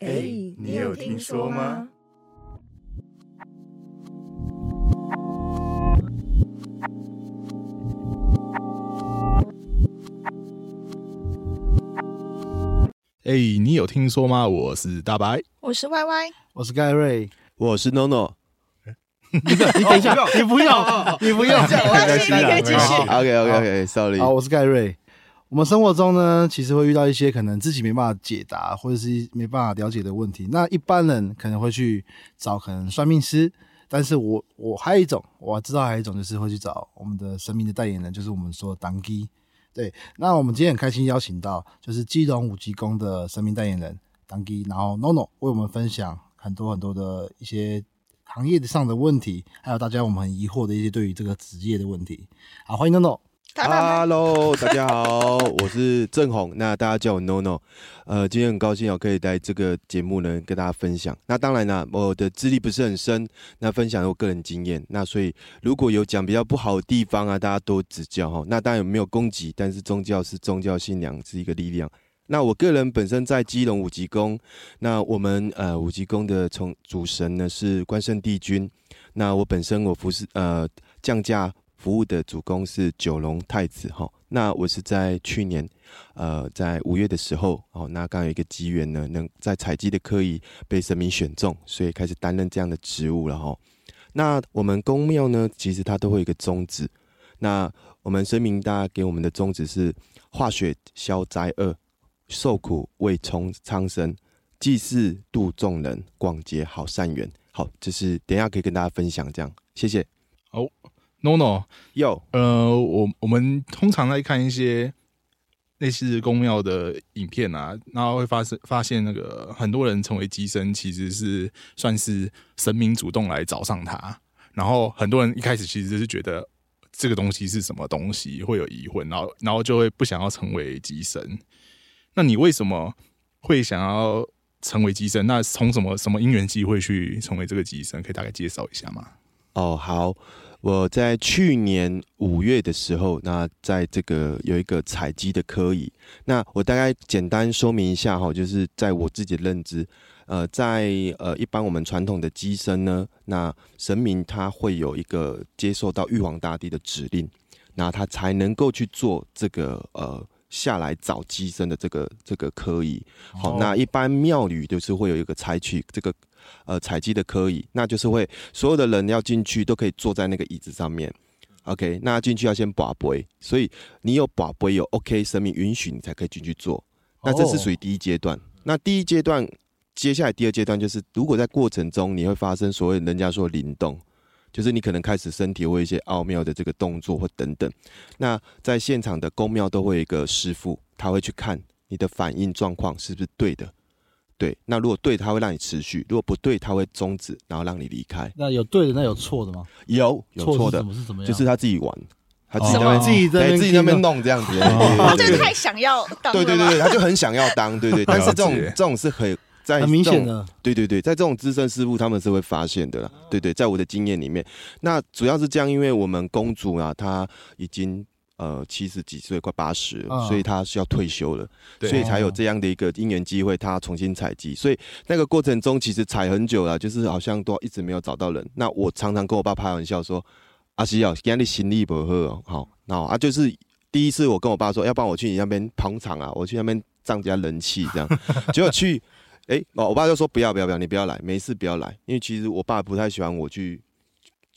哎，你有听说吗？哎，你有听说吗？我是大白，我是 Y Y，我是盖瑞，我是 NONO。你等一下，你不用，你不用，没关系，你可以继续。OK OK OK，Sorry。好，我是盖瑞。我们生活中呢，其实会遇到一些可能自己没办法解答，或者是没办法了解的问题。那一般人可能会去找可能算命师，但是我我还有一种，我知道还有一种就是会去找我们的神明的代言人，就是我们说的当机。对，那我们今天很开心邀请到就是基隆五级宫的神明代言人当机，然后 NONO 为我们分享很多很多的一些行业上的问题，还有大家我们很疑惑的一些对于这个职业的问题。好，欢迎 NONO。Hello，大家好，我是郑红，那大家叫我 NONO。呃，今天很高兴哦，可以在这个节目呢跟大家分享。那当然啦，我的资历不是很深，那分享我个人经验。那所以如果有讲比较不好的地方啊，大家多指教哈。那当然有没有攻击，但是宗教是宗教信仰是一个力量。那我个人本身在基隆五级宫，那我们呃五级宫的从主神呢是关圣帝君。那我本身我服侍呃降价。服务的主公是九龙太子哈，那我是在去年，呃，在五月的时候哦，那刚有一个机缘呢，能在采集的科仪被神明选中，所以开始担任这样的职务了哈。那我们宫庙呢，其实它都会有一个宗旨，那我们神明大家给我们的宗旨是化雪消灾厄，受苦为充苍生，济世度众人，广结好善缘。好，这是等一下可以跟大家分享这样，谢谢。好。NONO，有，呃，我我们通常在看一些类似宫庙的影片啊，然后会发生发现那个很多人成为机身，其实是算是神明主动来找上他，然后很多人一开始其实是觉得这个东西是什么东西，会有疑问，然后然后就会不想要成为机身。那你为什么会想要成为机身？那从什么什么因缘机会去成为这个机身？可以大概介绍一下吗？哦，好。我在去年五月的时候，那在这个有一个采集的科仪，那我大概简单说明一下哈，就是在我自己的认知，呃，在呃一般我们传统的机身呢，那神明他会有一个接受到玉皇大帝的指令，那他才能够去做这个呃下来找机身的这个这个科仪。好，那一般庙宇就是会有一个采取这个。呃，采集的可以，那就是会所有的人要进去都可以坐在那个椅子上面。OK，那进去要先把杯，所以你有把杯有 OK，神明允许你才可以进去坐。那这是属于第一阶段。那第一阶段，接下来第二阶段就是，如果在过程中你会发生所谓人家说灵动，就是你可能开始身体会有一些奥妙的这个动作或等等。那在现场的宫庙都会有一个师傅，他会去看你的反应状况是不是对的。对，那如果对，他会让你持续；如果不对，他会终止，然后让你离开。那有对的，那有错的吗？有，有错的，是怎么样？就是他自己玩，他自己在自己在自己那边弄这样子。这太想要当，对对对对，他就很想要当，对对。但是这种这种是很在很明显的，对对对，在这种资深师傅他们是会发现的啦。对对，在我的经验里面，那主要是这样，因为我们公主啊，她已经。呃，七十几岁，快八十，所以她需要退休了，所以才有这样的一个因缘机会，他重新采集。所以那个过程中，其实采很久了，就是好像都一直没有找到人。那我常常跟我爸开玩笑说：“阿西啊今天你心力不好，好，那啊，就是第一次我跟我爸说，要不然我去你那边捧场啊，我去那边涨加人气这样。结果去，哎，我爸就说不要不要不要，你不要来，没事不要来，因为其实我爸不太喜欢我去。”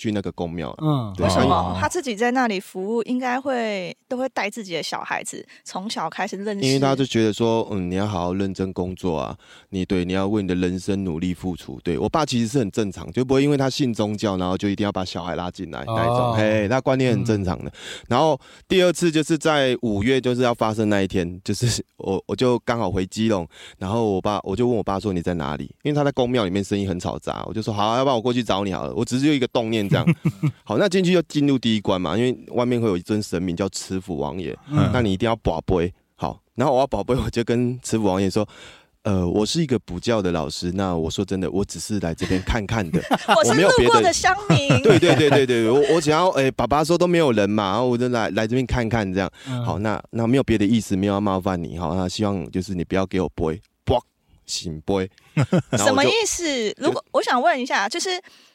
去那个公庙，嗯，为什么他自己在那里服务，应该会都会带自己的小孩子从小开始认识，因为他就觉得说，嗯，你要好好认真工作啊，你对，你要为你的人生努力付出。对我爸其实是很正常，就不会因为他信宗教，然后就一定要把小孩拉进来那种，嘿，他观念很正常的。然后第二次就是在五月就是要发生那一天，就是 我我就刚好回基隆，然后我爸我就问我爸说你在哪里？因为他在公庙里面声音很嘈杂，我就说好，要不然我过去找你好了，我只是有一个动念。这样 好，那进去就进入第一关嘛，因为外面会有一尊神明叫慈父王爷，那你一定要保杯。好，然后我要保杯，我就跟慈父王爷说，呃，我是一个补教的老师，那我说真的，我只是来这边看看的，我没有别的 乡民。对对对对对，我我想要，哎，爸爸说都没有人嘛，然后我就来来这边看看这样。好，那那没有别的意思，没有要冒犯你，好，那希望就是你不要给我杯。醒杯，然后什么意思？如果我想问一下，就是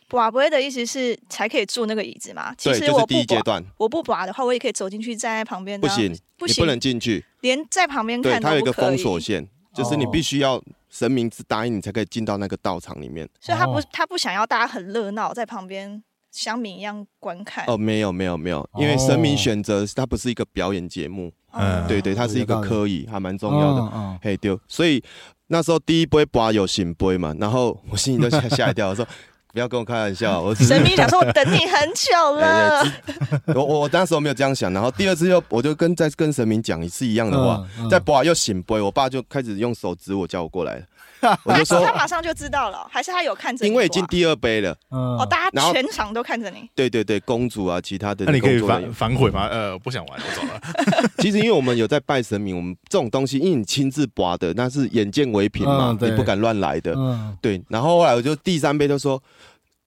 拔杯的意思是才可以坐那个椅子嘛？其对，实就是第我不拔，一阶段我不拔的话，我也可以走进去站在旁边。不行，不行，你不能进去，连在旁边对，看都它有一个不可以。封锁线，就是你哦必须要神明答应你才可以进到那个道场里面。所以他不哦他不想要大家很热闹，在旁边乡民一样观看。哦，没有没有没有，因为神明选择它不是一个表演节目，嗯对对，它是一个科仪，还蛮重要的。嗯嗯嘿丢，所以那时候第一杯拔有醒杯嘛，然后我心里都吓 吓一跳，我说不要跟我开玩笑，我神明想说，我等你很久了。我我我当时我没有这样想，然后第二次又我就跟再跟神明讲一次一样的话，嗯嗯再拔又醒杯，我爸就开始用手指我叫我过来了，我就说他马上就知道了，还是他有看着你因为已经第二杯了，嗯哦，大家全场都看着你。对对对，公主啊，其他的那你可以反反悔吗？呃，不想玩，我走了。其实因为我们有在拜神明，我们这种东西，因为你亲自拔的，那是眼见为凭嘛，嗯你不敢乱来的。嗯对，然后后来我就第三杯就说，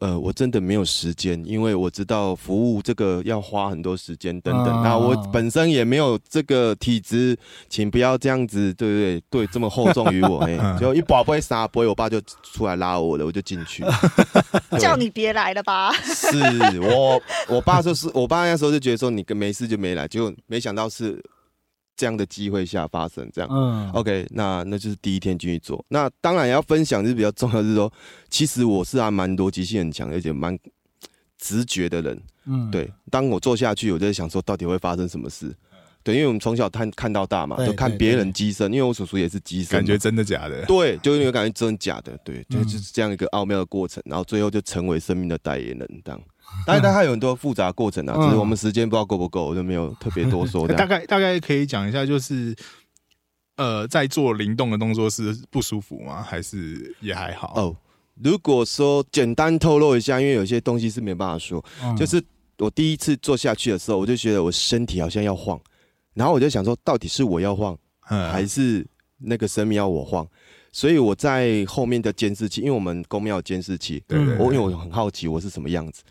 呃，我真的没有时间，因为我知道服务这个要花很多时间等等，嗯那、我本身也没有这个体质，请不要这样子，对不对？对，这么厚重于我，哎、嗯就一拔杯撒杯，我爸就出来拉我了，我就进去。叫你别来了吧？是我，我爸就是我爸那时候就觉得说你跟没事就没来，结果没想到是这样的机会下发生这样。嗯 OK，那那就是第一天进去做。那当然也要分享，就是比较重要，就是说，其实我是还蛮逻辑性很强，而且蛮直觉的人。嗯，对，当我做下去，我就在想说，到底会发生什么事？对，因为我们从小看看到大嘛，就看别人对机身，因为我叔叔也是机身，感觉真的假的？对，就有感觉真的假的，对，就是这样一个奥妙的过程，然后最后就成为生命的代言人这样。当然，它有很多复杂过程啊，嗯只是我们时间不知道够不够，我就没有特别多说这大。概大概可以讲一下，就是呃，在做灵动的动作是不舒服吗？还是也还好？哦，如果说简单透露一下，因为有些东西是没办法说，嗯就是我第一次做下去的时候，我就觉得我身体好像要晃，然后我就想说，到底是我要晃，嗯还是那个生命要我晃？所以我在后面的监视器，因为我们公庙有监视器，对对对我因为我很好奇我是什么样子，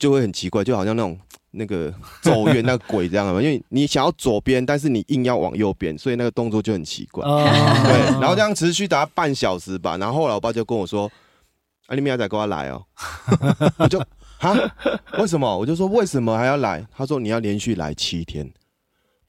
就会很奇怪，就好像那种 那个咒怨 那个鬼这样的嘛，因为你想要左边，但是你硬要往右边，所以那个动作就很奇怪。哦对，然后这样持续大概半小时吧，然后后来我爸就跟我说：“啊，你明天再跟我来哦。”我就哈，为什么？我就说为什么还要来？他说你要连续来七天。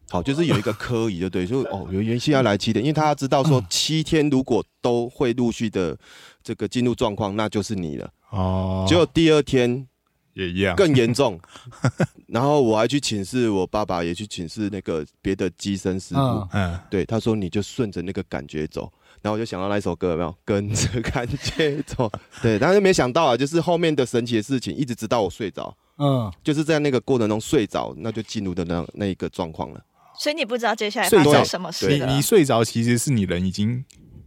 好，就是有一个科仪，就对，就哦，有原先要来七天，因为他要知道说七天如果都会陆续的这个进入状况，那就是你了。哦，结果第二天也一样，更严重，然后我还去请示我爸爸，也去请示那个别的机身师傅，嗯。嗯，对，他说你就顺着那个感觉走，然后我就想到那一首歌有没有？跟着感觉走，对，但是没想到啊，就是后面的神奇的事情，一直直到我睡着，嗯，就是在那个过程中睡着，那就进入的那那一个状况了。所以你不知道接下来发生什么事了。你你睡着其实是你人已经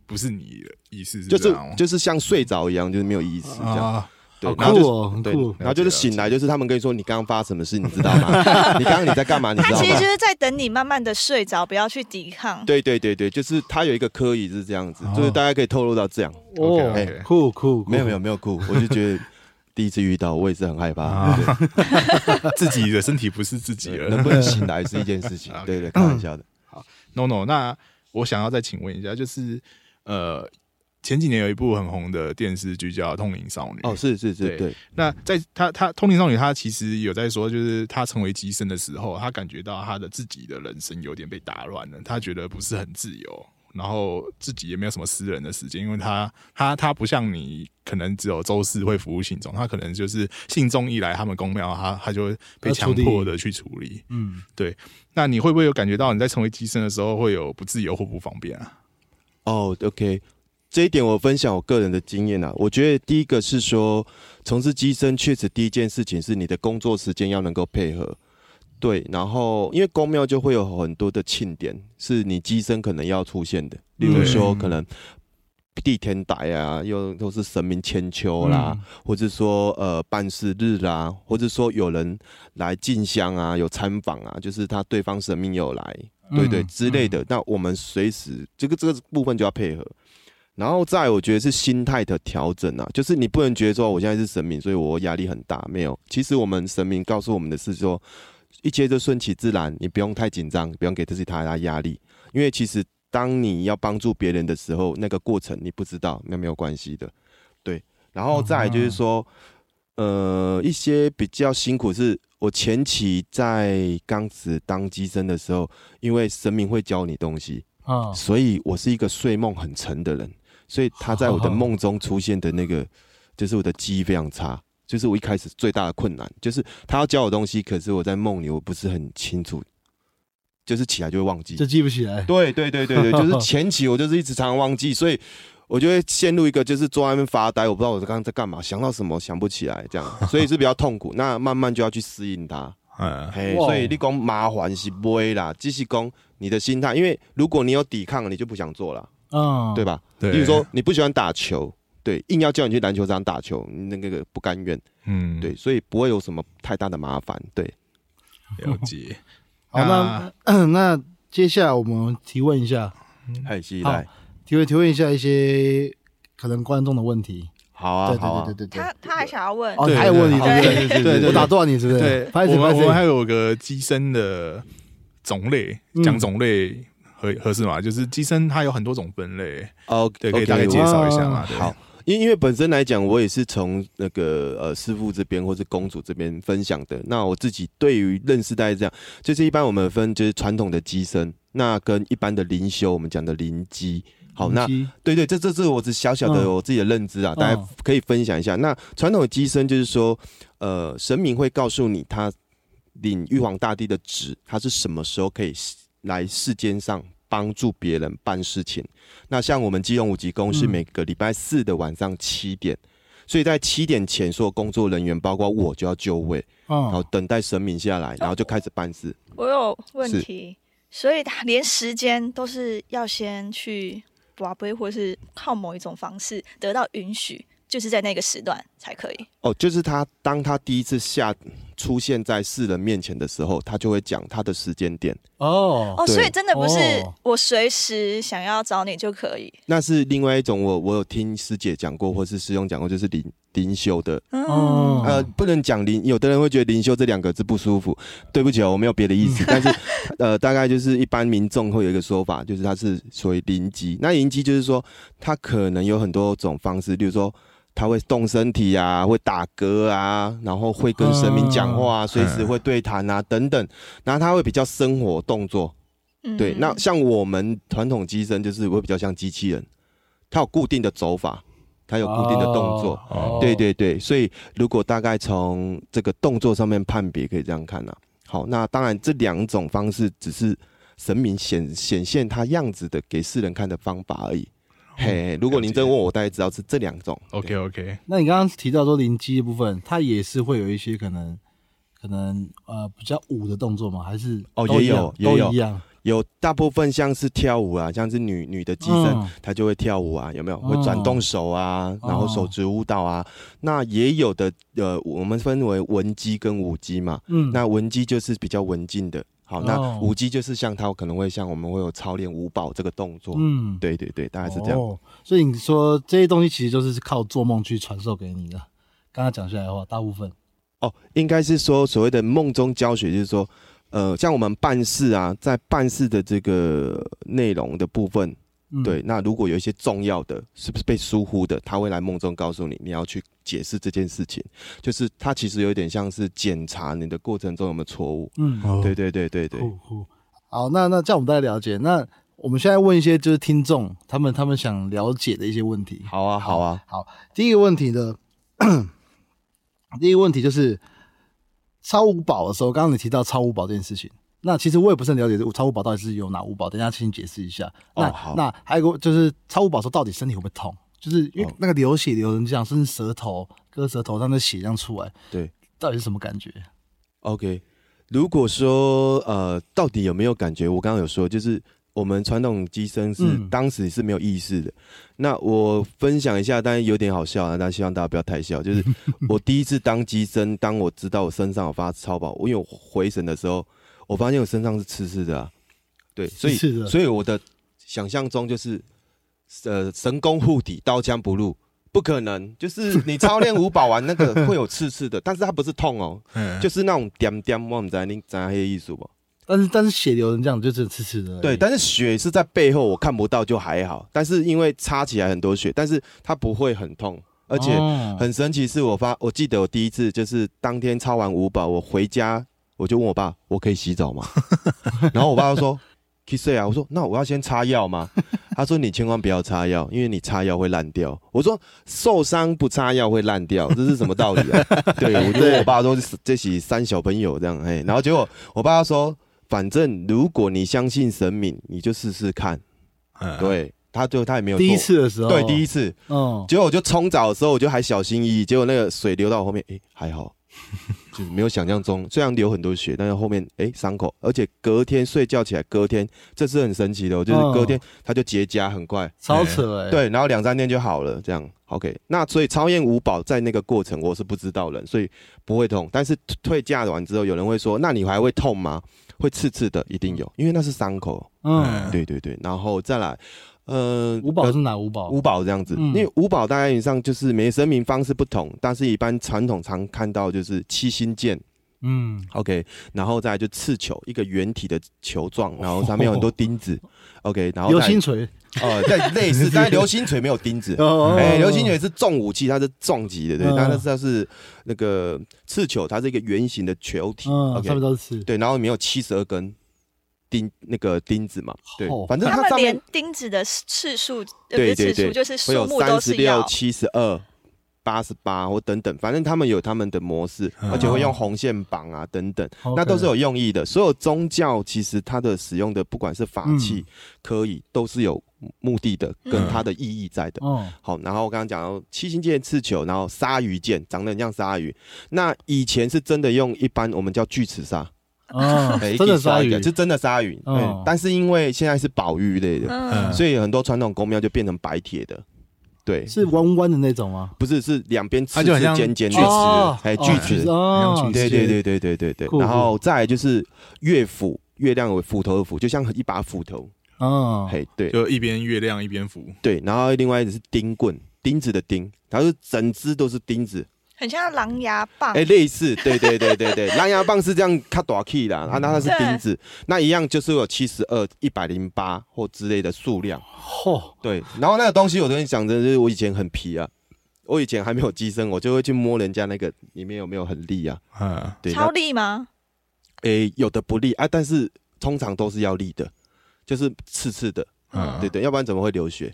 不是你的意思，是就是就是像睡着一样，就是没有意思这样。对然后就对，，然后就是醒来，就是他们跟你说你刚刚发生什么事，你知道吗？你刚刚你在干嘛？你知道吗他其实就？是在等你慢慢的睡着，不要去抵抗。对对对对，就是他有一个科仪是这样子，就是大家可以透露到这样。哦 OK，OK，酷酷，酷没有没有，没有哭，我就觉得第一次遇到，我也是很害怕。啊自己的身体不是自己了，能不能醒来是一件事情。对对，开玩笑的。No No，那我想要再请问一下，就是呃，前几年有一部很红的电视剧叫《通灵少女》哦，是是是，对。对，那在她她通灵少女，她其实有在说，就是她成为机身的时候，她感觉到她的自己的人生有点被打乱了，她觉得不是很自由，然后自己也没有什么私人的时间，因为她她她不像你，可能只有周四会服务信众，她可能就是信众一来他们公庙，她她就会被强迫的去处理。嗯，对。那你会不会有感觉到你在成为机身的时候会有不自由或不方便啊？哦，OK，这一点我分享我个人的经验啊。我觉得第一个是说，从事机身确实第一件事情是你的工作时间要能够配合。对，然后因为公庙就会有很多的庆典，是你机身可能要出现的，例如对说可能地天台啊，又都是神明千秋啦，嗯或者说呃办事日啦，或者说有人来进香啊，有参访啊，就是他对方神明有来，对对嗯之类的。那我们随时这个这个部分就要配合。然后再，我觉得是心态的调整啊，就是你不能觉得说我现在是神明，所以我压力很大。没有，其实我们神明告诉我们的是说，一切都顺其自然，你不用太紧张，不用给自己太大压力，因为其实当你要帮助别人的时候，那个过程你不知道，那没有关系的，对。然后再来就是说，呃，一些比较辛苦是，我前期在刚子当机身的时候，因为神明会教你东西，啊，所以我是一个睡梦很沉的人，所以他在我的梦中出现的那个，就是我的记忆非常差，就是我一开始最大的困难，就是他要教我东西，可是我在梦里我不是很清楚，就是起来就会忘记就。记不起来。对对对对对，就是 前期我就是一直常常忘记，所以我就会陷入一个就是坐在那边发呆，我不知道我刚刚在干嘛，想到什么想不起来，这样，所以是比较痛苦。那慢慢就要去适应它。嗯，嘿，所以你讲麻烦是不会啦，只是讲你的心态，因为如果你有抵抗，你就不想做了，嗯，对吧？对，比如说你不喜欢打球，对，硬要叫你去篮球场打球，你那个不甘愿，嗯，对，所以不会有什么太大的麻烦，对。了解。好，那 那接下来我们提问一下，嗨，西好来，提问提问一下一些可能观众的问题。好啊，对好啊对，对对对他他还想要问，哦，对还有问题，对对不对？对对对我打断你是不是？对，我们我们还手。有个机身的种类，嗯讲种类合合适吗？就是机身它有很多种分类，哦，对，可以大概介绍一下嘛？好，因因为本身来讲，我也是从那个呃师傅这边或是公主这边分享的。那我自己对于认识大概是这样，就是一般我们分就是传统的机身，那跟一般的灵修，我们讲的灵机。好，那对对，这这是我只小小的嗯我自己的认知啊，大家嗯可以分享一下。那传统的机身就是说，呃，神明会告诉你他领玉皇大帝的旨，他是什么时候可以来世间上帮助别人办事情。那像我们基隆五级宫是嗯每个礼拜四的晚上七点，所以在七点前，所有工作人员包括我就要就位，然后嗯，等待神明下来，然后就开始办事。我有问是题，所以他连时间都是要先去拔杯，或是靠某一种方式得到允许，就是在那个时段才可以。哦，就是他当他第一次下出现在世人面前的时候，他就会讲他的时间点。哦，哦，所以真的不是哦我随时想要找你就可以。那是另外一种我，我有听师姐讲过，或是师兄讲过，就是灵灵修的。哦嗯，呃，不能讲灵，有的人会觉得灵修这两个字不舒服。对不起哦，我没有别的意思，但是呃，大概就是一般民众会有一个说法，就是它是属于灵机。那灵机就是说，他可能有很多种方式，例如说。他会动身体啊，会打嗝啊，然后会跟神明讲话啊，随、时会对谈啊，等等。然后他会比较生活动作，嗯对，那像我们传统机身就是会比较像机器人，它有固定的走法，它有固定的动作。哦对对对，所以如果大概从这个动作上面判别，可以这样看啊。好，那当然这两种方式只是神明显显现他样子的给世人看的方法而已。嘿，如果您真问我，大概知道是这两种。OK OK，那你刚刚提到说灵机的部分，它也是会有一些可能可能呃比较舞的动作吗？还是哦也有都一样也有一样？有大部分像是跳舞啊，像是女女的机身，嗯她就会跳舞啊，有没有？哦会转动手啊，然后手指舞蹈啊。那也有的，呃，我们分为文姬跟武姬嘛。嗯，那文姬就是比较文静的，好，那哦武姬就是像他可能会像我们会有操练五宝这个动作。嗯，对对对，大概是这样。哦。所以你说这些东西其实就是靠做梦去传授给你的。刚刚讲下来的话，大部分哦，应该是说所谓的梦中教学，就是说，呃，像我们办事啊，在办事的这个内容的部分，嗯对，那如果有一些重要的，是不是被疏忽的，他会来梦中告诉你，你要去解释这件事情。就是他其实有点像是检查你的过程中有没有错误。嗯，对对对对对。好，那那这样我们大家了解。那我们现在问一些就是听众他们他们想了解的一些问题。好啊，好啊。好，第一个问题呢，第一个问题就是超五保的时候，刚刚你提到超五保这件事情，那其实我也不是很了解这超五宝到底是有哪五宝，等一下请你解释一下。那、哦好那还有一个就是超五宝时候到底身体会不会痛？就是因为哦那个流血流成这样，甚至舌头割舌头，让那血这样出来，对，到底是什么感觉？OK，如果说呃，到底有没有感觉？我刚刚有说，就是我们传统机身是、嗯当时是没有意识的。那我分享一下，当然有点好笑啊，但希望大家不要太笑。就是 我第一次当机身，当我知道我身上有发超宝，因为我回神的时候，我发现我身上是刺刺的啊。对，所以所以我的想象中就是呃神功护体，刀枪不入。不可能，就是你操练五宝丸那个会有刺刺的，但是它不是痛哦，嗯，就是那种点点，我们知道你知道那些艺术不？但是但是血流成这样就真的刺刺的。对，但是血是在背后，我看不到就还好。但是因为擦起来很多血，但是它不会很痛，而且哦很神奇。是我发，我记得我第一次就是当天抄完五宝，我回家我就问我爸，我可以洗澡吗？然后我爸就说 kiss 啊，我说那我要先擦药吗？他说你千万不要擦药，因为你擦药会烂掉。我说受伤不擦药会烂掉，这是什么道理啊？对，我就问我爸说这是三小朋友这样，哎，然后结果我爸说，反正如果你相信神明，你就试试看。嗯，对，他就他也没有第一次的时候，对第一次，嗯，结果我就冲澡的时候，我就还小心翼翼，结果那个水流到我后面，哎、还好，就是没有想象中，虽然流很多血，但是后面哎伤、口，而且隔天睡觉起来，隔天这是很神奇的哦，就是隔天它就结痂，很快，超扯哎。，对，然后两三天就好了，这样 OK。那所以超验五宝在那个过程我是不知道人，所以不会痛，但是退价完之后，有人会说，那你还会痛吗？会刺刺的，一定有，因为那是伤口，嗯，对对对，然后再来，呃，五宝是哪五宝？五宝这样子，嗯。因为五宝大概以上就是每个神明方式不同，但是一般传统常看到就是七星剑。嗯，，OK，然后再来就刺球，一个圆体的球状，然后上面有很多钉子，OK，然后流星锤。呃，对，类似，但是流星锤没有钉子。哦哎，流星锤是重武器，它是重击的，对，嗯。但是它是那个刺球，它是一个圆形的球体。嗯，，OK，上面都是刺。对，然后里面有七十二根钉那个钉子嘛，对哦，反正他们它上面连钉子的次数，呃不对对对是次数，就是会有数目都三十六、是要。七十二、八十八或等等，反正他们有他们的模式，嗯而且会用红线绑啊等等，那都是有用意的。所有宗教其实它的使用的，不管是法器、可以，都是有目的的，跟嗯它的意义在的。哦，好，然后我刚刚讲到七星剑刺球，然后鲨鱼剑长得很像鲨鱼。那以前是真的用一般我们叫锯齿鲨，哦，哎真的鲨鱼一个是真的鲨鱼。哦嗯，但是因为现在是宝玉类的，嗯，所以很多传统宫庙就变成白铁的。对，是弯弯的那种吗？不是是两边刺刺它就很像尖尖的锯齿哦，哎，哦锯齿，对对对对对对对。然后再就是月斧，月亮为斧头的斧，就像一把斧头，哦，嘿，对就一边月亮一边斧，对。然后另外一只是钉棍，钉子的钉，它是整只都是钉子，很像狼牙棒。哎，类似，对对对对对，狼牙棒是这样卡短 key 啦，啊，那它是钉子，那一样就是有七十二、一百零八或之类的数量，嚯，对。然后那个东西，我跟你讲，真的是我以前很皮啊。我以前还没有机身，我就会去摸人家那个里面有没有很利啊？嗯，对，超那力吗？哎、有的不利啊，但是通常都是要利的，就是刺刺的，嗯对对，要不然怎么会流血？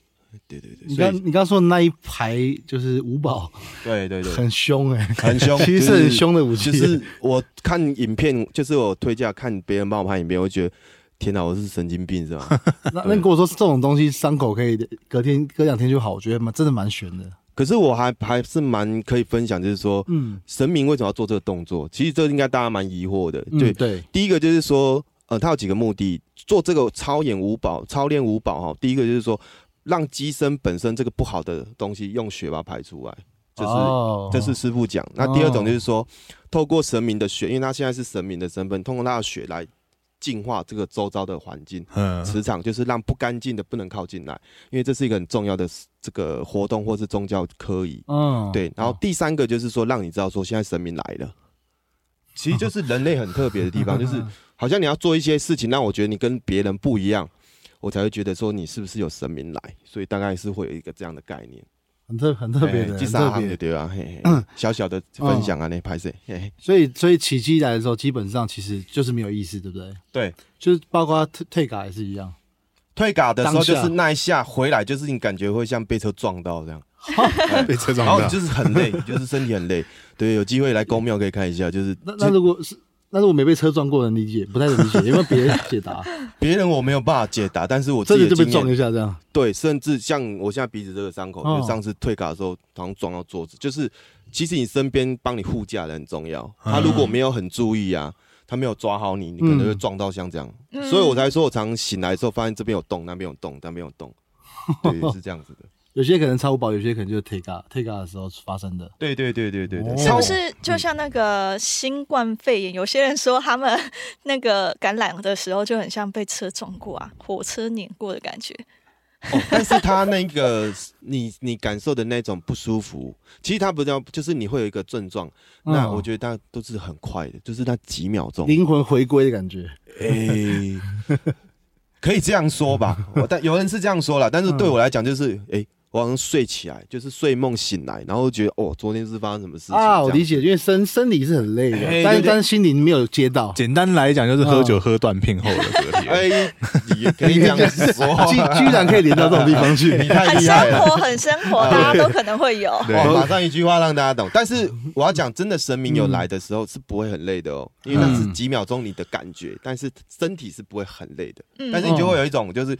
对对对，你刚你刚说的那一排就是五宝，对对对，很凶哎，很凶，其实是很凶的武器，就是我看影片，就是我推荐看别人帮我拍影片，我会觉得天哪，我是神经病是吧？那那你跟我说这种东西伤口可以隔天隔两天就好，我觉得蛮真的蛮悬的。可是我还还是蛮可以分享，就是说嗯，神明为什么要做这个动作？其实这应该大家蛮疑惑的。对，嗯对，第一个就是说，呃，他有几个目的，做这个超演五宝、超练五宝哈。第一个就是说，让机身本身这个不好的东西用血把它排出来，就是、哦这是师傅讲。那第二种就是说，透过神明的血，因为他现在是神明的身份，通过他的血来净化这个周遭的环境。嗯，磁场就是让不干净的不能靠近来，因为这是一个很重要的这个活动或是宗教科仪。嗯，对，然后第三个就是说，让你知道说现在神明来了。其实就是人类很特别的地方，就是好像你要做一些事情，让我觉得你跟别人不一样，我才会觉得说你是不是有神明来，所以大概是会有一个这样的概念。很特很特别的，第很特别。三行就对啊，嘿嘿，小小的分享啊，那拍摄，所以所以起机来的时候，基本上其实就是没有意思，对不对？对。就是包括退退卡也是一样。退嘎的时候就是那一下回来，就是你感觉会像被车撞到这样，被车撞到然后，就是很累，就是身体很累。对，有机会来公庙可以看一下，就是那那如果是那是我没被车撞过能理解，不太能理解，有没有别人解答？别人我没有办法解答，但是我自真的就被撞一下这样。对，甚至像我现在鼻子这个伤口，哦就上次退卡的时候，好像撞到桌子，就是其实你身边帮你护驾的很重要。嗯他如果没有很注意啊，他没有抓好你，你可能会撞到像这样。嗯所以我才说我常常醒来的时候，发现这边有洞，那边有洞，那边有洞。对，是这样子的。有些可能超保，有些可能就是 take up take up 的时候发生的。对对对对对对，哦是不是就像那个新冠肺炎？有些人说他们那个感染的时候就很像被车撞过啊，火车碾过的感觉。哦，但是他那个 你你感受的那种不舒服，其实他不叫，就是你会有一个症状，那嗯我觉得大家都是很快的，就是那几秒钟，灵魂回归的感觉。哎、可以这样说吧，我但有人是这样说了，但是对我来讲就是，哎、我好像睡起来，就是睡梦醒来，然后觉得哦，昨天是发生什么事情啊，我理解，因为身生理是很累的，但是但是心灵没有接到。简单来讲就是喝酒喝断片后的隔天。哎、也可以这样说，居居然可以连到这种地方去，你太很厉害了。生活，很生活，大家都可能会有。哇，马上一句话让大家懂。但是我要讲，真的神明有来的时候是不会很累的哦，因为那是几秒钟你的感觉，但是身体是不会很累的。嗯但是你就会有一种就是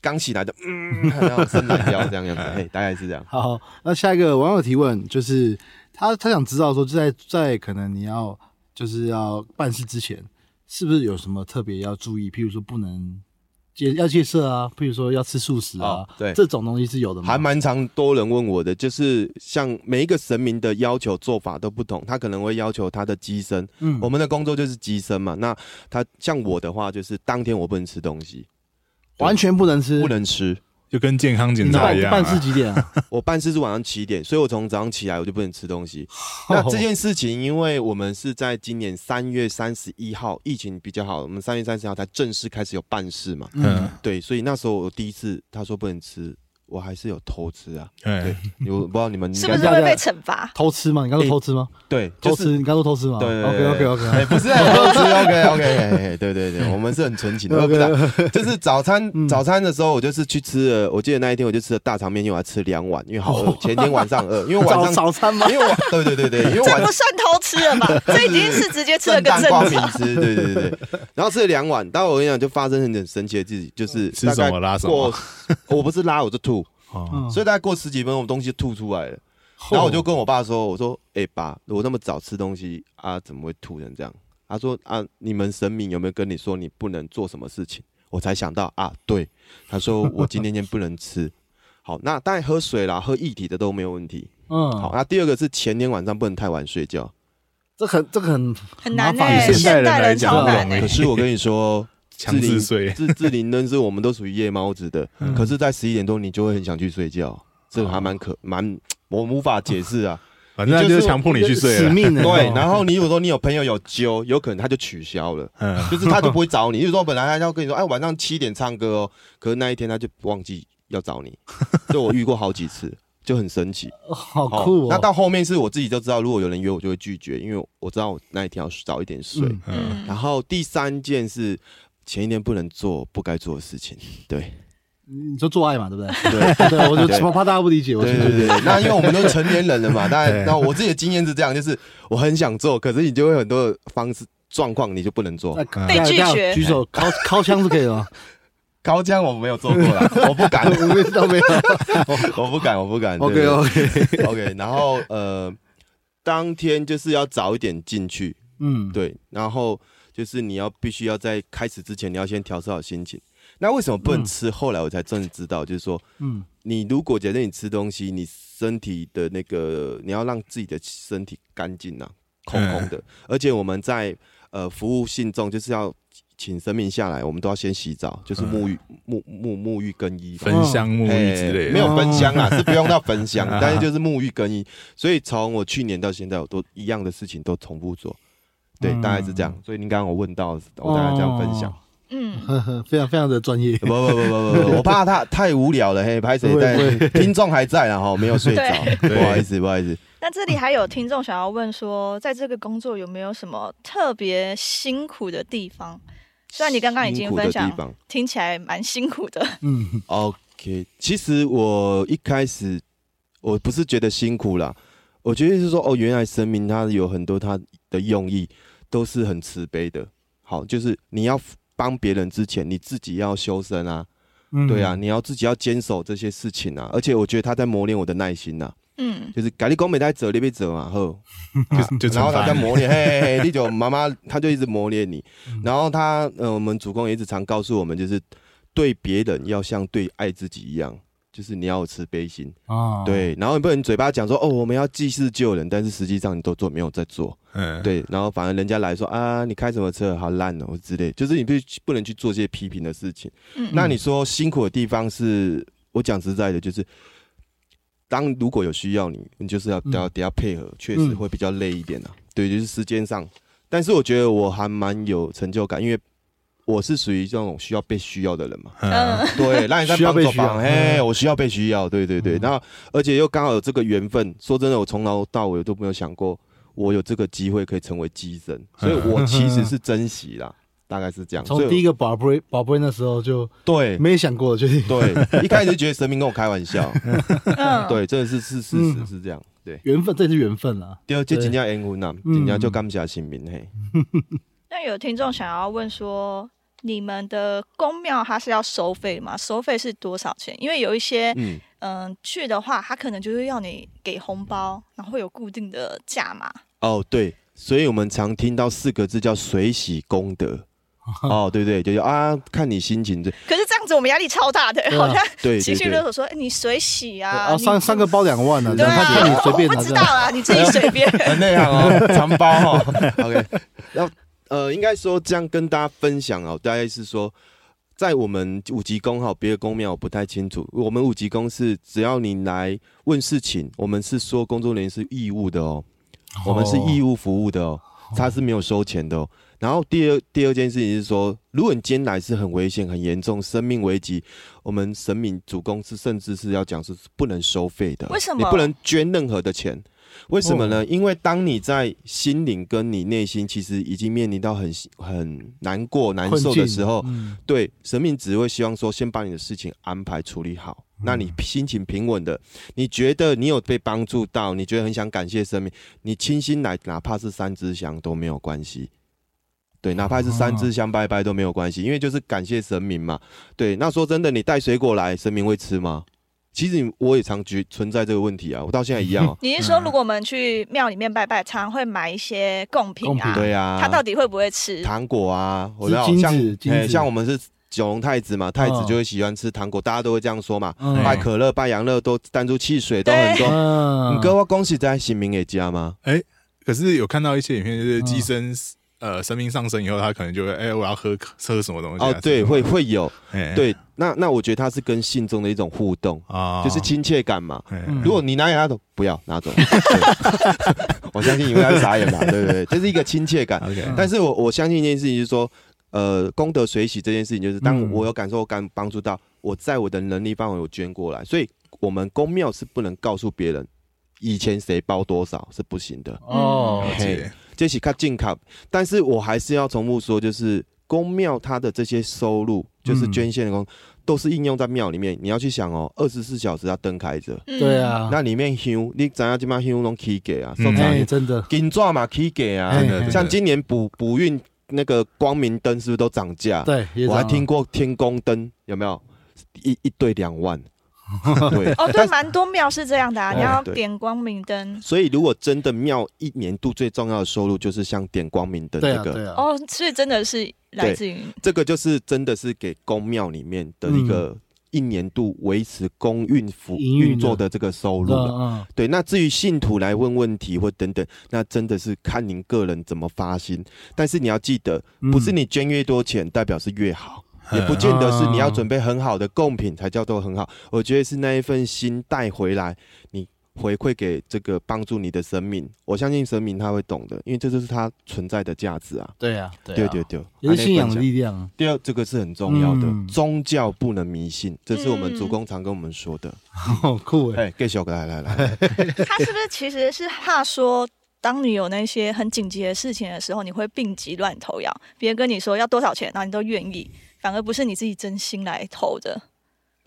刚起来的，嗯，然后伸懒腰这样样子，哎，大概是这样。好，那下一个网友提问就是他他想知道说，就在在可能你要就是要办事之前，是不是有什么特别要注意？譬如说不能戒要戒色啊，譬如说要吃素食啊，哦对这种东西是有的吗？还蛮常多人问我的，就是像每一个神明的要求做法都不同，他可能会要求他的机身，嗯我们的工作就是机身嘛。那他像我的话，就是当天我不能吃东西，完全不能吃，不能吃。就跟健康检查一样、办办事啊。几点啊？我办事是晚上七点，所以我从早上起来我就不能吃东西。那这件事情，因为我们是在今年三月三十一号疫情比较好，我们三月三十号才正式开始有办事嘛。嗯，对，所以那时候我第一次他说不能吃，我还是有偷吃啊。对，我不知道你们 应是不是会被惩罚？偷吃吗？你刚说偷吃吗？对，偷吃，就是你刚说偷吃吗？对对，OK OK OK，哎，不是很 偷吃，OK OK，对对对，我们是很纯情的，不是，就是早餐嗯早餐的时候，我就是去吃了，我记得那一天我就吃了大肠面，因为我要吃两碗，因为好饿，前天晚上饿，因为晚早上早餐吗？因为我对对对对，因为晚这不算偷吃了吧？这已经是直接吃了个正常。明吃，对对对对，然后吃了两碗，但我跟你讲，就发生很神奇的事情，就是吃什么拉什么过，我不是拉，我就吐，哦，嗯所以大概过十几分钟，我东西吐出来了。然后我就跟我爸说：“我说，哎、爸，我那么早吃东西啊，怎么会吐成这样？”他说：“啊，你们神明有没有跟你说你不能做什么事情？”我才想到啊，对，他说我今天先不能吃。好，那当然喝水啦，喝液体的都没有问题。嗯，好，那第二个是前天晚上不能太晚睡觉。这很这个很很难现代人现代人来讲可。是我跟你说，强制睡，自自灵灯是我们都属于夜猫子的，嗯可是，在十一点多你就会很想去睡觉，这个还蛮可蛮，我无法解释啊。反正就是强迫你去睡了。使命 的。对，哦然后你如果说你有朋友有揪，有可能他就取消了，嗯，就是他就不会找你。就是说本来他要跟你说，哎，晚上七点唱歌哦，可是那一天他就忘记要找你，这我遇过好几次，就很神奇。好酷哦。那到后面是我自己就知道，如果有人约我就会拒绝，因为我知道我那一天要早一点睡。嗯然后第三件是前一天不能做不该做的事情，对你说做爱嘛，对不对？对。对，我就对怕大家不理解，我对对对，那因为我们都成年人了嘛，当然，对那我自己的经验是这样，就是我很想做，可是你就会很多方式状况，你就不能做。被拒绝举手敲敲枪是可以的吗？高枪我没有做过啦，我不敢，我们都没有。我不敢，我不敢。OK OK OK，然后呃，当天就是要早一点进去，嗯，对，然后就是你要必须要在开始之前，你要先调试好心情。那为什么不能吃？后来我才真的知道，就是说，嗯你如果假设你吃东西，你身体的那个你要让自己的身体干净啊，空空的。而且我们在呃服务信众，就是要请生命下来，我们都要先洗澡，就是沐浴、沐沐沐浴更衣嘛。焚香沐浴之类没有焚香啊，哦是不用到焚香，啊 但是就是沐浴更衣。所以从我去年到现在，我都一样的事情都重复做。对，嗯大概是这样。所以您刚刚我问到，我大概这样分享。嗯，非常非常的专业。不不不不不不，我怕他太无聊了，嘿，拍谁不会但 听众还在然后没有睡着，不好意思不好意思。那这里还有听众想要问说，在这个工作有没有什么特别辛苦的地方？虽然你刚刚已经分享听起来蛮辛苦的。嗯，OK。其实我一开始我不是觉得辛苦啦，我觉得是说哦，原来神明他有很多他的用意都是很慈悲的。好，就是你要帮别人之前，你自己要修身啊，嗯对啊，，你要自己要坚守这些事情啊。而且我觉得他在磨练我的耐心呐、嗯，就是咖喱公美在折，你被折嘛，后。就就然后他在磨练，嘿嘿嘿，第九妈妈 他就一直磨练你，嗯然后他呃，我们主公也一直常告诉我们，就是对别人要像对爱自己一样，就是你要有慈悲心，啊，对，然后你不能嘴巴讲说哦我们要济世救人，但是实际上你都做没有在做，嗯，对，然后反而人家来说啊你开什么车好烂哦之类，就是你必须不能去做这些批评的事情。嗯。那你说辛苦的地方是，我讲实在的，就是当如果有需要你，你就是要嗯。得要得要配合，确实嗯。会比较累一点啊。对，就是时间上，但是我觉得我还蛮有成就感，因为我是属于这种需要被需要的人嘛。嗯，嗯，对，让你在需要被需要帮助帮，嘿，嗯我需要被需要，对对对。嗯然后而且又刚好有这个缘分，说真的，我从头到尾都没有想过我有这个机会可以成为机神，所以我其实是珍惜啦，大概是这样。所以从第一个宝贝宝贝那时候就对没想过，决定对，一开始就觉得神明跟我开玩笑，嗯，对，这是是事实是这样。对，缘分，这是缘分啦。第二就真正缘分呐，嗯真正就感谢神明嘿。那有听众想要问说，你们的公庙它是要收费吗？收费是多少钱？因为有一些嗯，嗯、去的话，他可能就是要你给红包，然后会有固定的价码。哦对，所以我们常听到四个字叫水洗功德。哦，对对，就是啊，看你心情这，可是这样子我们压力超大的，啊好像对情对对，绪勒索说，哎、你水洗啊，三三个包两万呢，对看看你啊，随便。不知道啊，你自己随便。很内行哦，长包哈。OK，然后呃，应该说这样跟大家分享哦，大概是说，在我们五级宫哈，别的宫庙我不太清楚。我们五级宫是只要你来问事情，我们是说工作人员是义务的哦，我们是义务服务的哦，他是没有收钱的哦。然后第二第二件事情是说，如果你今天来是很危险、很严重、生命危急，我们神明主公是甚至是要讲是不能收费的，为什么你不能捐任何的钱？为什么呢？因为当你在心灵跟你内心其实已经面临到很很难过、难受的时候，嗯对神明只会希望说，先把你的事情安排处理好。那你心情平稳的，你觉得你有被帮助到，你觉得很想感谢神明，你清心来，哪怕是三支香都没有关系。对，哪怕是三支香拜拜都没有关系，因为就是感谢神明嘛。对，那说真的，你带水果来，神明会吃吗？其实我也常觉存在这个问题啊，我到现在一样、哦。你是说，如果我们去庙里面拜拜，常会买一些贡品啊？对啊，他到底会不会吃？糖果啊，我知道像哎像我们是九龙太子嘛，太子嗯就会喜欢吃糖果，大家都会这样说嘛。嗯拜可乐、拜洋乐都弹出汽水都很多。嗯你哥我恭喜在新民给家吗？哎可是有看到一些影片，就是嗯机身呃生命上升以后，他可能就会哎、我要喝喝什么东西啊哦，对，会会有。哎对，那那我觉得他是跟信中的一种互动，啊就是亲切感嘛。如果你拿给他的，不要拿走。我相信因为他是傻眼吧，对不对？这是一个亲切感。OK，但是我我相信一件事情，就是说，呃，功德水洗这件事情，就是当嗯我有感受、我感帮助到，我在我的能力范围我捐过来，所以我们公庙是不能告诉别人以前谁包多少是不行的，哦这是卡进卡。但是我还是要重复说，就是公庙它的这些收入，就是嗯捐献的公，都是应用在庙里面。你要去想哦，二十四小时要灯开着，嗯对，啊，那里面香，你知影今麦香拢起给啊，哎，真的，金爪嘛起给啊像今年补补运那个光明灯是不是都涨价？对，我还听过天宫灯有没有一一对两万？对。哦，对，蛮多庙是这样的啊，哦你要点光明灯。所以如果真的庙一年度最重要的收入就是像点光明灯这个，对啊，哦，所以真的是来自于这个就是真的是给公庙里面的一个一年度维持公运服运作的这个收入了。嗯。对，那至于信徒来问问题或等等，那真的是看您个人怎么发心。但是你要记得，嗯。不是你捐越多钱代表是越好，也不见得是你要准备很好的贡品才叫做很好。我觉得是那一份心带回来，你回馈给这个帮助你的神明，我相信神明他会懂的，因为这就是他存在的价值啊。对啊，对啊对对对，也是信仰的力量。第二，这个是很重要的，嗯宗教不能迷信，这是我们嗯主公常跟我们说的。好酷哎！给小哥来来来，他是不是其实是怕说，当你有那些很紧急的事情的时候，你会病急乱投药，别人跟你说要多少钱，然后你都愿意，反而不是你自己真心来投的。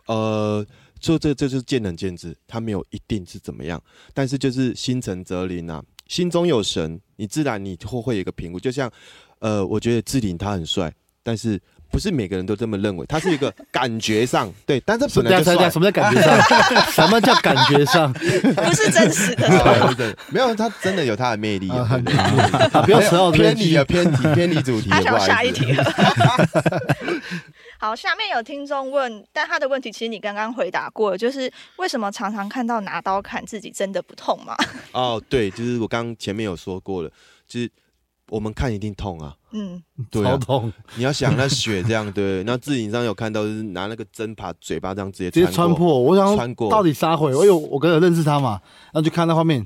呃，就这这就是见仁见智，他没有一定是怎么样，但是就是心诚则灵啊，心中有神，你自然你会会有一个评估。就像呃，我觉得志玲他很帅，但是不是每个人都这么认为，他是一个感觉上对，但是什本来就帅么叫什。么叫感觉上？什么叫感觉上？不是真实的。对对，没有，他真的有他的魅力不要扯到偏离了，偏离，偏离主题了，他想。下一题了。好，下面有听众问，但他的问题其实你刚刚回答过了，就是为什么常常看到拿刀砍自己真的不痛吗？哦，对，就是我刚刚前面有说过了，就是我们看一定痛啊，嗯，对啊，超痛，你要想那血这样，对，那自己上有看到是拿那个针把嘴巴这样直接直接穿过，破。我想穿过到底杀回？我有我跟人认识他嘛，然后就看那画面，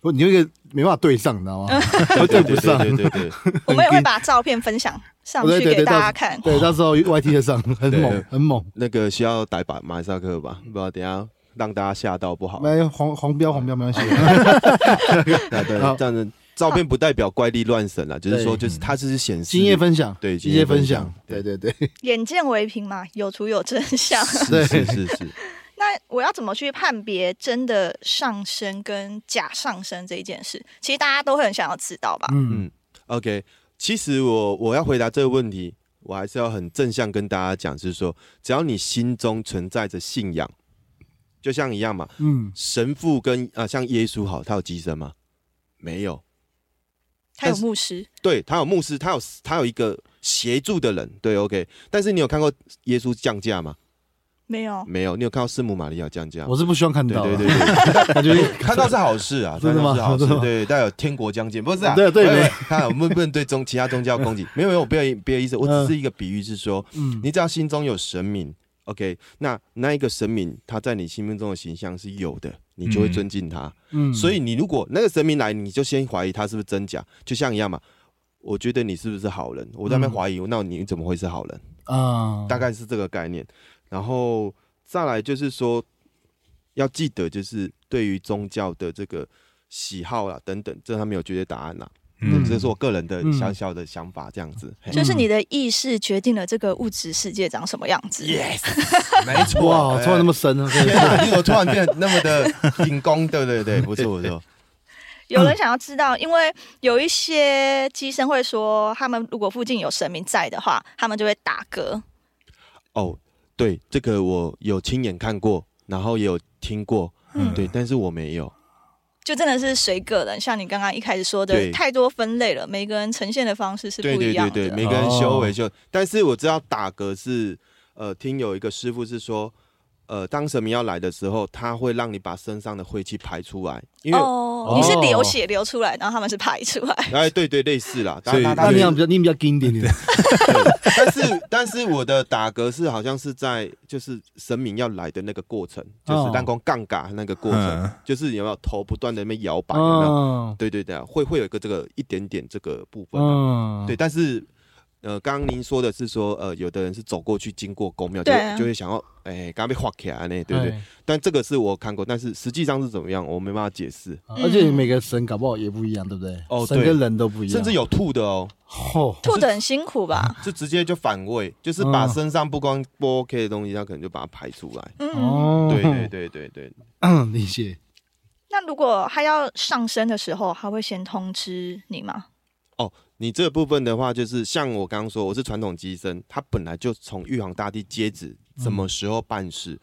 我你有一个没办法对上，你知道吗？我对不上。对对对对，我们也会把照片分享上去给大家看。对，到时候 YT 的上很对猛，很猛。那个需要逮把马赛克吧，不然等一下让大家吓到不好。没有黄黄标，黄标没关系。对对好，这样子照片不代表怪力乱神了，就是说就是它只是显示经验分享，对经验分享享，，对对对眼见为凭嘛，有图有真相。对是是是是。那我要怎么去判别真的上升跟假上升这一件事？其实大家都会很想要知道吧？嗯嗯 OK，其实我我要回答这个问题，我还是要很正向跟大家讲，就是说，只要你心中存在着信仰，就像一样嘛，嗯，神父跟啊、像耶稣好，他有机身吗？没有，他有牧师，对他有牧师，他有他有一个协助的人，对，OK。但是你有看过耶稣降价吗？没有？没有，你有看到圣母玛利亚降价？我是不希望看到，对对对 对，感觉 看到是好事啊，真的吗是好事对，带有天国将近，不是啊？对对对看我们不能对宗其他宗教攻击，没有没有，不要别的意思，我只是一个比喻，是说，嗯你只要心中有神明，OK，那那一个神明他在你心目中的形象是有的，你就会尊敬他。嗯所以你如果那个神明来，你就先怀疑他是不是真假，就像一样嘛。我觉得你是不是好人？我在那边怀疑，那你怎么会是好人？啊，大概是这个概念。然后再来就是说，要记得就是对于宗教的这个喜好啊等等，这他没有绝对答案啦。嗯这是我个人的嗯小小的想法，这样子。嘿就是你的意识决定了这个物质世界长什么样子。Yes，没错。哇，哎突然那么深啊！天哪，你怎么突然变那么的紧攻？对对对，不错不错。有人想要知道，因为有一些机身会说，他们如果附近有神明在的话，他们就会打嗝。哦，对，这个我有亲眼看过，然后也有听过，嗯对，但是我没有。就真的是随个人，像你刚刚一开始说的，太多分类了，每个人呈现的方式是对对不一样的。对对对，每个人修为就，但是我知道打嗝是，呃，听有一个师傅是说，呃，当神明要来的时候，他会让你把身上的晦气排出来，因为，哦，你是流血流出来，然后他们是排出来。哎，对对，类似啦，所以那你比较你比较经典点，但是但是我的打嗝是好像是在就是神明要来的那个过程，就是弹弓杠杆那个过程嗯，就是有没有头不断的那边摇摆，有没有？嗯对对对，会会有一个这个一点点这个部分啊，嗯，对，但是呃，刚刚您说的是说，呃，有的人是走过去经过公庙，就就会想要，哎，刚刚被画起来呢，对不对？哎？但这个是我看过，但是实际上是怎么样，我没办法解释，而且每个神搞不好也不一样，对不对？哦对神跟人都不一样，甚至有吐的哦，哦，吐的很辛苦吧？就直接就反胃，就是把嗯身上不光不 OK 的东西，他可能就把它排出来。嗯，哦，对对对对对，嗯，理解。那如果他要上身的时候，他会先通知你吗？你这部分的话，就是像我刚刚说，我是传统机身，他本来就从玉皇大帝接旨，什么时候办事。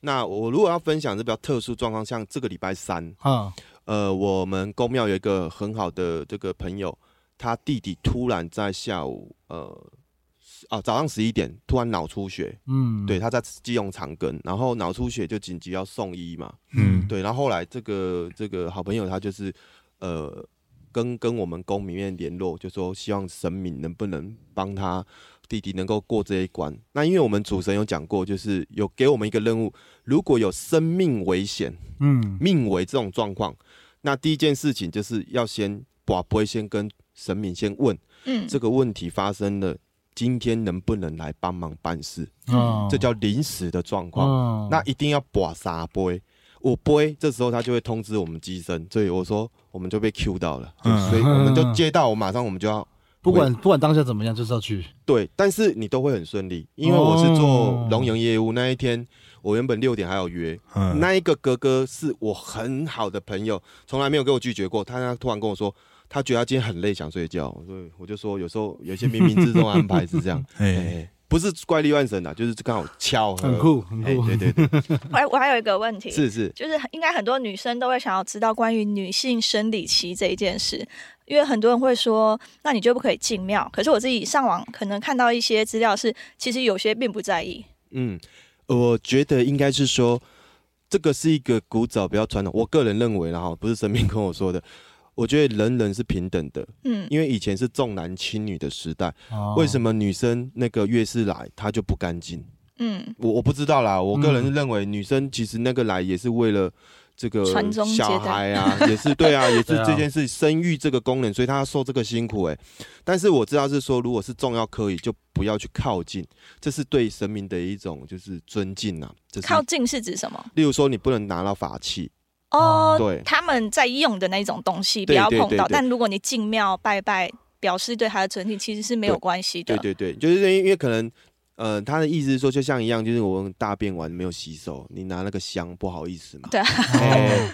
那我如果要分享这比较特殊状况，像这个礼拜三，啊，呃，我们公庙有一个很好的这个朋友，他弟弟突然在下午，呃，啊早上十一点突然脑出血，嗯，对，他在基隆长庚，然后脑出血就紧急要送医嘛，嗯，对，然后后来这个这个好朋友他就是呃跟跟我们宫里面联络，就说希望神明能不能帮他弟弟能够过这一关。那因为我们主神有讲过，就是有给我们一个任务，如果有生命危险、嗯，命危这种状况，那第一件事情就是要先把不会先跟神明先问嗯，这个问题发生了，今天能不能来帮忙办事？哦这叫临时的状况。哦那一定要把啥杯，我播，这时候他就会通知我们机身，所以我说我们就被 Q 到了，所以我们就接到，我马上我们就要不管不管当下怎么样，就是要去。对，但是你都会很顺利，因为我是做哦龙营业务，那一天我原本六点还有约，嗯那一个哥哥是我很好的朋友，从来没有给我拒绝过，他他突然跟我说。他觉得他今天很累，想睡觉，所以我就说，有时候有些冥冥之中安排是这样。哎，哎，不是怪力乱神的，就是刚好巧合，很酷很酷哎对对对，我还我还有一个问题，是是，就是应该很多女生都会想要知道关于女性生理期这一件事，因为很多人会说，那你就不可以进庙。可是我自己上网可能看到一些资料是，其实有些并不在意。嗯，我觉得应该是说，这个是一个古早比较传统，我个人认为啦哈，不是神明跟我说的。我觉得人人是平等的，嗯，因为以前是重男轻女的时代，哦为什么女生那个月事来她就不干净？嗯，我我不知道啦，我个人是认为女生其实那个来也是为了这个传宗接代小孩 啊，也是对啊，也是这件事生育这个功能，所以她要受这个辛苦哎、但是我知道是说，如果是重要可以，就不要去靠近，这是对神明的一种就是尊敬啊。这是靠近是指什么？例如说，你不能拿到法器，哦，对他们在用的那种东西不要碰到。但如果你进庙拜拜，表示对他的尊敬，其实是没有对关系的。对对对，就是因为因为可能。呃，他的意思是说，就像一样，就是我们大便完没有洗手，你拿那个香不好意思嘛。对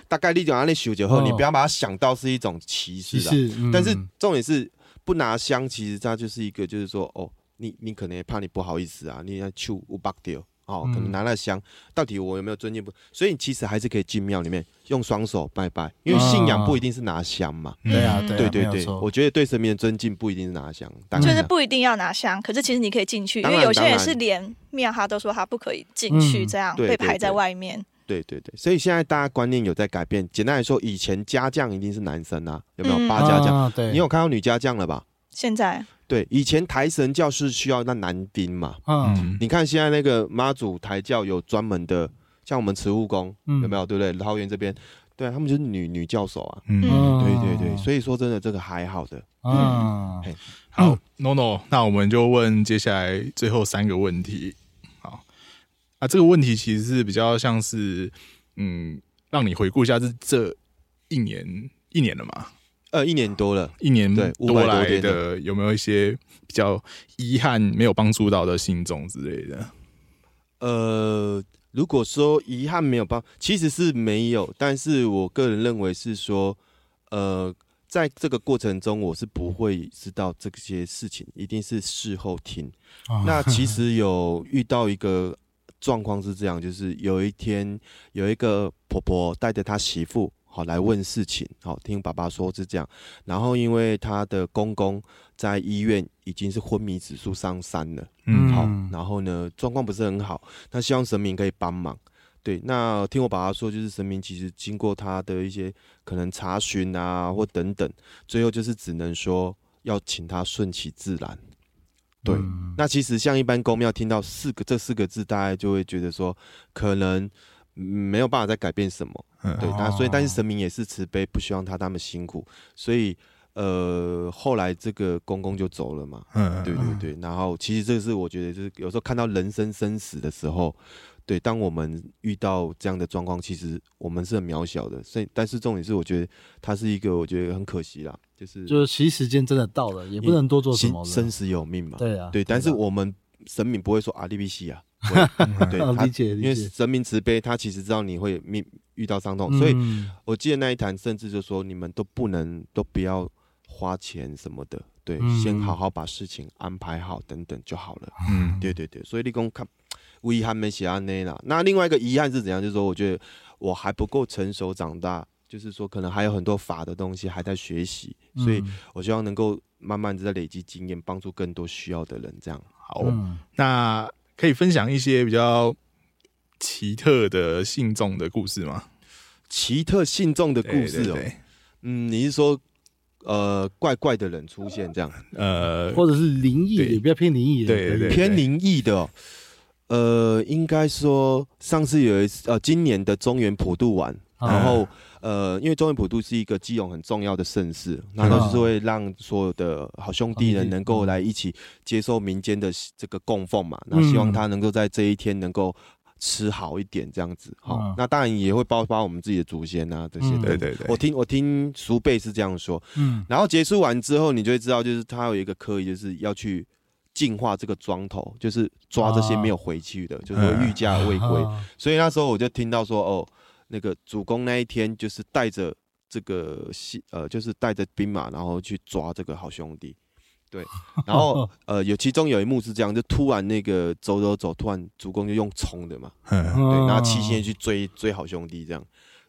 大概你讲那修酒后，哦你不要把它想到是一种歧视的。其实，嗯但是重点是不拿香，其实它就是一个，就是说，哦，你你可能也怕你不好意思啊，你要去无巴掉哦，嗯可能拿了香，到底我有没有尊敬不？所以你其实还是可以进庙里面用双手拜拜，因为信仰不一定是拿香嘛。嗯对啊对啊对对我觉得对神明的尊敬不一定是拿香，当就是不一定要拿香，可是其实你可以进去，因为有些人是连庙他都说他不可以进去，嗯这样被排在外面。对对对，所以现在大家观念有在改变。简单来说，以前家将一定是男生啊，有没有嗯八家将？啊对，你有看到女家将了吧？现在对，以前台神教是需要那男丁嘛，嗯。嗯，你看现在那个妈祖台教有专门的，像我们慈护宫、嗯。有没有？对不对？桃园这边，对啊，他们就是女女教授啊。嗯，嗯。对对对，所以说真的这个还好的。嗯嘿。好，no no，那我们就问接下来最后三个问题。好，啊，这个问题其实是比较像是，嗯，让你回顾一下这这一年一年了嘛，呃，一年多了，一年对500多来的有没有一些比较遗憾没有帮助到的信众之类的？呃，如果说遗憾没有帮，其实是没有，但是我个人认为是说，呃，在这个过程中，我是不会知道这些事情，一定是事后听。啊那其实有遇到一个状况是这样，就是有一天有一个婆婆带着她媳妇。好来问事情，好听爸爸说是这样，然后因为他的公公在医院已经是昏迷指数上三了，嗯好嗯，然后呢状况不是很好，那希望神明可以帮忙。对，那听我爸爸说，就是神明其实经过他的一些可能查询啊或等等，最后就是只能说要请他顺其自然。对，嗯那其实像一般公庙听到四个这四个字，大家就会觉得说可能嗯没有办法再改变什么。嗯对，那所以哦但是神明也是慈悲，不希望他那么辛苦，所以呃后来这个公公就走了嘛。嗯，对对对，然后其实这个是我觉得就是有时候看到人生生死的时候，对，当我们遇到这样的状况，其实我们是很渺小的，所以但是重点是我觉得它是一个我觉得很可惜啦，就是就是其实时间真的到了，也不能多做什么生死有命嘛。对啊，对，但是啊我们神明不会说啊利比西啊，对他啊理解因为，神明慈悲，他其实知道你会命遇到伤痛，所以嗯我记得那一坛甚至就说你们都不能都不要花钱什么的，对，嗯先好好把事情安排好等等就好了。嗯，对对对，所以立功看遗憾没写安内啦。那另外一个遗憾是怎样？就是说，我觉得我还不够成熟长大，就是说可能还有很多法的东西还在学习，所以嗯我希望能够慢慢的在累积经验，帮助更多需要的人。这样，好，嗯那可以分享一些比较奇特的信众的故事吗？奇特信众的故事哦，嗯，你是说呃怪怪的人出现这样？呃，或者是灵异，也不要偏灵异，对对对偏灵异的、哦，呃，应该说上次有一次，呃，今年的中原普渡完，啊。然后呃，因为中原普渡是一个基隆很重要的盛事，那都是会让所有的好兄弟人能够来一起接受民间的这个供奉嘛，那希望他能够在这一天能够。吃好一点，这样子好、嗯那当然也会包括我们自己的祖先啊，这些。对对对，我听我听叔辈是这样说，嗯。然后结束完之后，你就会知道，就是他有一个科仪，就是要去净化这个庄头，就是抓这些没有回去的，就是会御驾未归。啊。所以那时候我就听到说，哦，那个主公那一天就是带着这个西，呃，就是带着兵马，然后去抓这个好兄弟。对，然后呃，有其中有一幕是这样，就突然那个走走走，突然主公就用冲的嘛，嗯对，然后七星去追追好兄弟这样，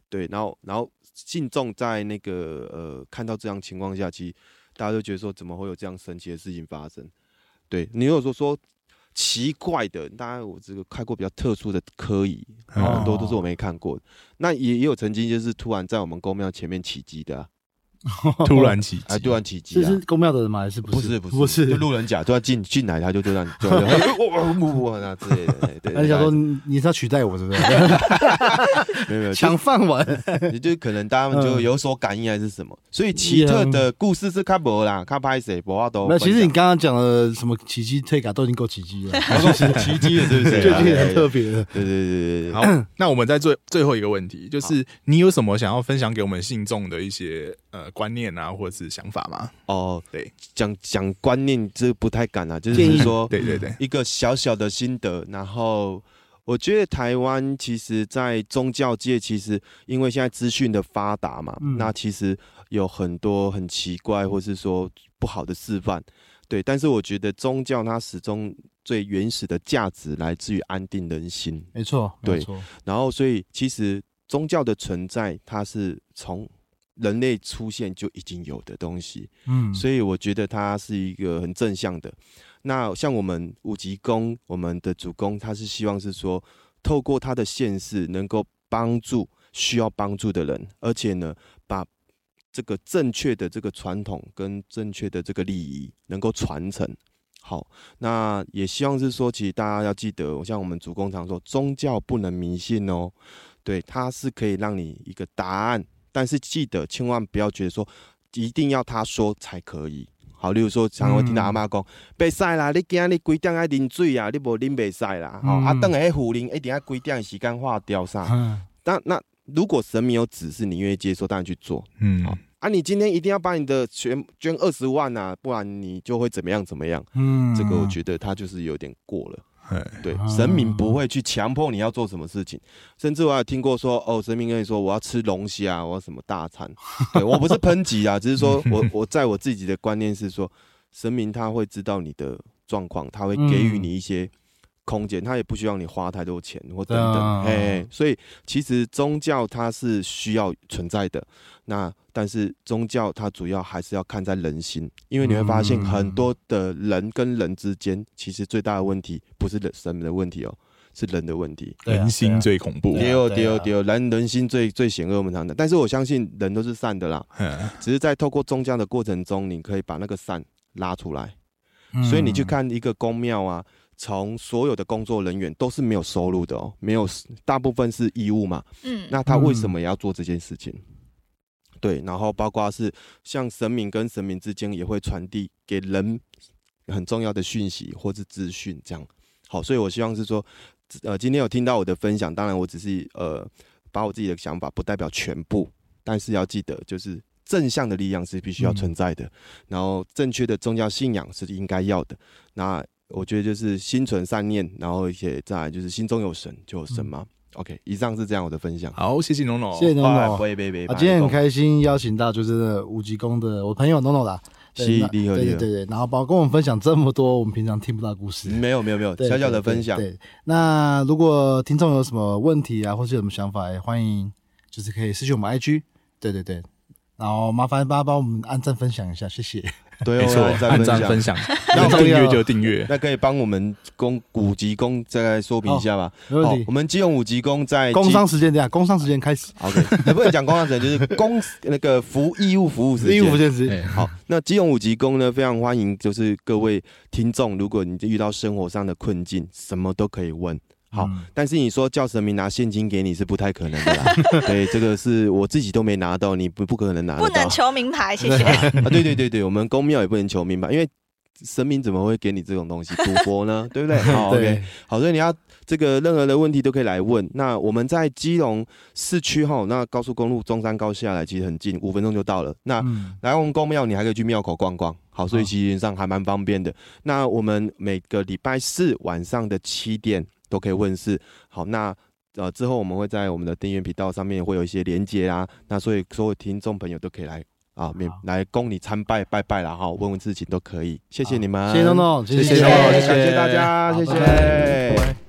对，然后然后信众在那个呃看到这样情况下，其实大家都觉得说怎么会有这样神奇的事情发生？对你如果说说奇怪的，当然我这个开过比较特殊的科仪，嗯很多都是我没看过的。那也也有曾经就是突然在我们公庙前面起机的、啊，突然起啊，机突然起机啊这是。公庙的人吗？还是不是？不是不是就。路人甲突然进进来，他就就这样 就哇哇哇啊之类的，对对。那你想说你你是要取代我，是不是？没有没有，抢饭碗？也就可能他们就嗯有所感应还是什么，所以奇特的故事是看博啦，看拍谁，不话都那，其实你刚刚讲的什么奇迹退卡都已经够奇迹了，奇迹了，是不是？最近很特别了。对对对对对，好，那我们在最最后一个问题，就是你有什么想要分享给我们信众的一些呃观念啊，或者是想法吗？哦，对，讲讲观念这不太敢啊，就是说对对对，一个小小的心得，然后。我觉得台湾其实，在宗教界，其实因为现在资讯的发达嘛，嗯那其实有很多很奇怪或是说不好的示范，对。但是我觉得宗教它始终最原始的价值来自于安定人心，没错，对没错，然后所以其实宗教的存在，它是从人类出现就已经有的东西，嗯，所以我觉得它是一个很正向的。那像我们五级宫，我们的主公，他是希望是说，透过他的现世，能够帮助需要帮助的人，而且呢，把这个正确的这个传统跟正确的这个利益能够传承。好，那也希望是说，其实大家要记得，像我们主公常说，宗教不能迷信哦，对，它是可以让你一个答案，但是记得千万不要觉得说一定要他说才可以。好，例如说，常常会听到阿妈讲，袂使啦，你今日几点爱啉水啊？你无啉袂使啦。吼、嗯啊，等下迄护林一定要几点的时间化掉啥？嗯那那如果神明有指示，你愿意接受，当然去做。嗯好啊，你今天一定要把你的全捐二十万啊，不然你就会怎么样怎么样？嗯这个我觉得他就是有点过了。哎对啊，神明不会去强迫你要做什么事情，甚至我还有听过说，哦，神明跟你说我要吃龙虾，我要什么大餐。对我不是抨击啊，只是说我我在我自己的观念是说，神明他会知道你的状况，他会给予你一些空间，他也不需要你花太多钱或等啊等。哎，所以其实宗教它是需要存在的，那但是宗教它主要还是要看在人心，因为你会发现嗯很多的人跟人之间，其实最大的问题不是人神明的问题哦，是人的问题。人心最恐怖。丢丢丢，人人心最最险恶，我们常的。但是我相信人都是善的啦，嗯只是在透过宗教的过程中，你可以把那个善拉出来。嗯所以你去看一个宫庙啊，从所有的工作人员都是没有收入的哦，没有，大部分是义务嘛。嗯，那他为什么也要做这件事情？对，然后包括是像神明跟神明之间也会传递给人很重要的讯息或是资讯，这样好。所以我希望是说，呃，今天有听到我的分享，当然我只是呃把我自己的想法，不代表全部，但是要记得就是。正向的力量是必须要存在的，然后正确的宗教信仰是应该要的。那我觉得就是心存善念，然后而且再来就是心中有神就有神嘛。OK，以上是这样我的分享。好，谢谢农农，谢谢 NONO 不。会不会啊，今天很开心邀请到就是五级宫的我朋友 NONO 啦，对是那厉害厉害对对对对，然后包括跟我们分享这么多我们平常听不到的故事，没有没有没有，小小的分享。对，对那如果听众有什么问题啊，或是有什么想法，也欢迎就是可以私信我们 IG。对对对，然后麻烦大家帮我们按赞分享一下，谢谢。对，没错，我按赞分享。享，那订阅就订阅。那可以帮我们公五级工再来说明一下吧？没问题我们基隆五级工在工商时间这样，工商时间开始，OK，不能讲工商时间，就是公 那个服义务服务时间义务服务。时间哎好，那基隆五级工呢，非常欢迎，就是各位听众，如果你遇到生活上的困境，什么都可以问。好，嗯但是你说叫神明拿现金给你是不太可能的啦。对，这个是我自己都没拿到，你不不可能拿得到。不能求名牌，谢谢。啊，对对对对，我们公庙也不能求名牌，因为神明怎么会给你这种东西赌博呢？对不对？好，OK，对，好，所以你要这个任何的问题都可以来问。那我们在基隆市区哈，那高速公路中山高下来其实很近，五分钟就到了。那嗯来我们公庙，你还可以去庙口逛逛。好，所以其实上还蛮方便的。那我们每个礼拜四晚上的七点都可以问世。好，那呃之后我们会在我们的订阅频道上面会有一些连接啊，那所以所有听众朋友都可以来啊，免来供你参拜拜拜了哈，问问事情都可以，谢谢你们，谢谢东东，谢谢谢东东谢谢。感谢大家，谢谢。拜拜拜拜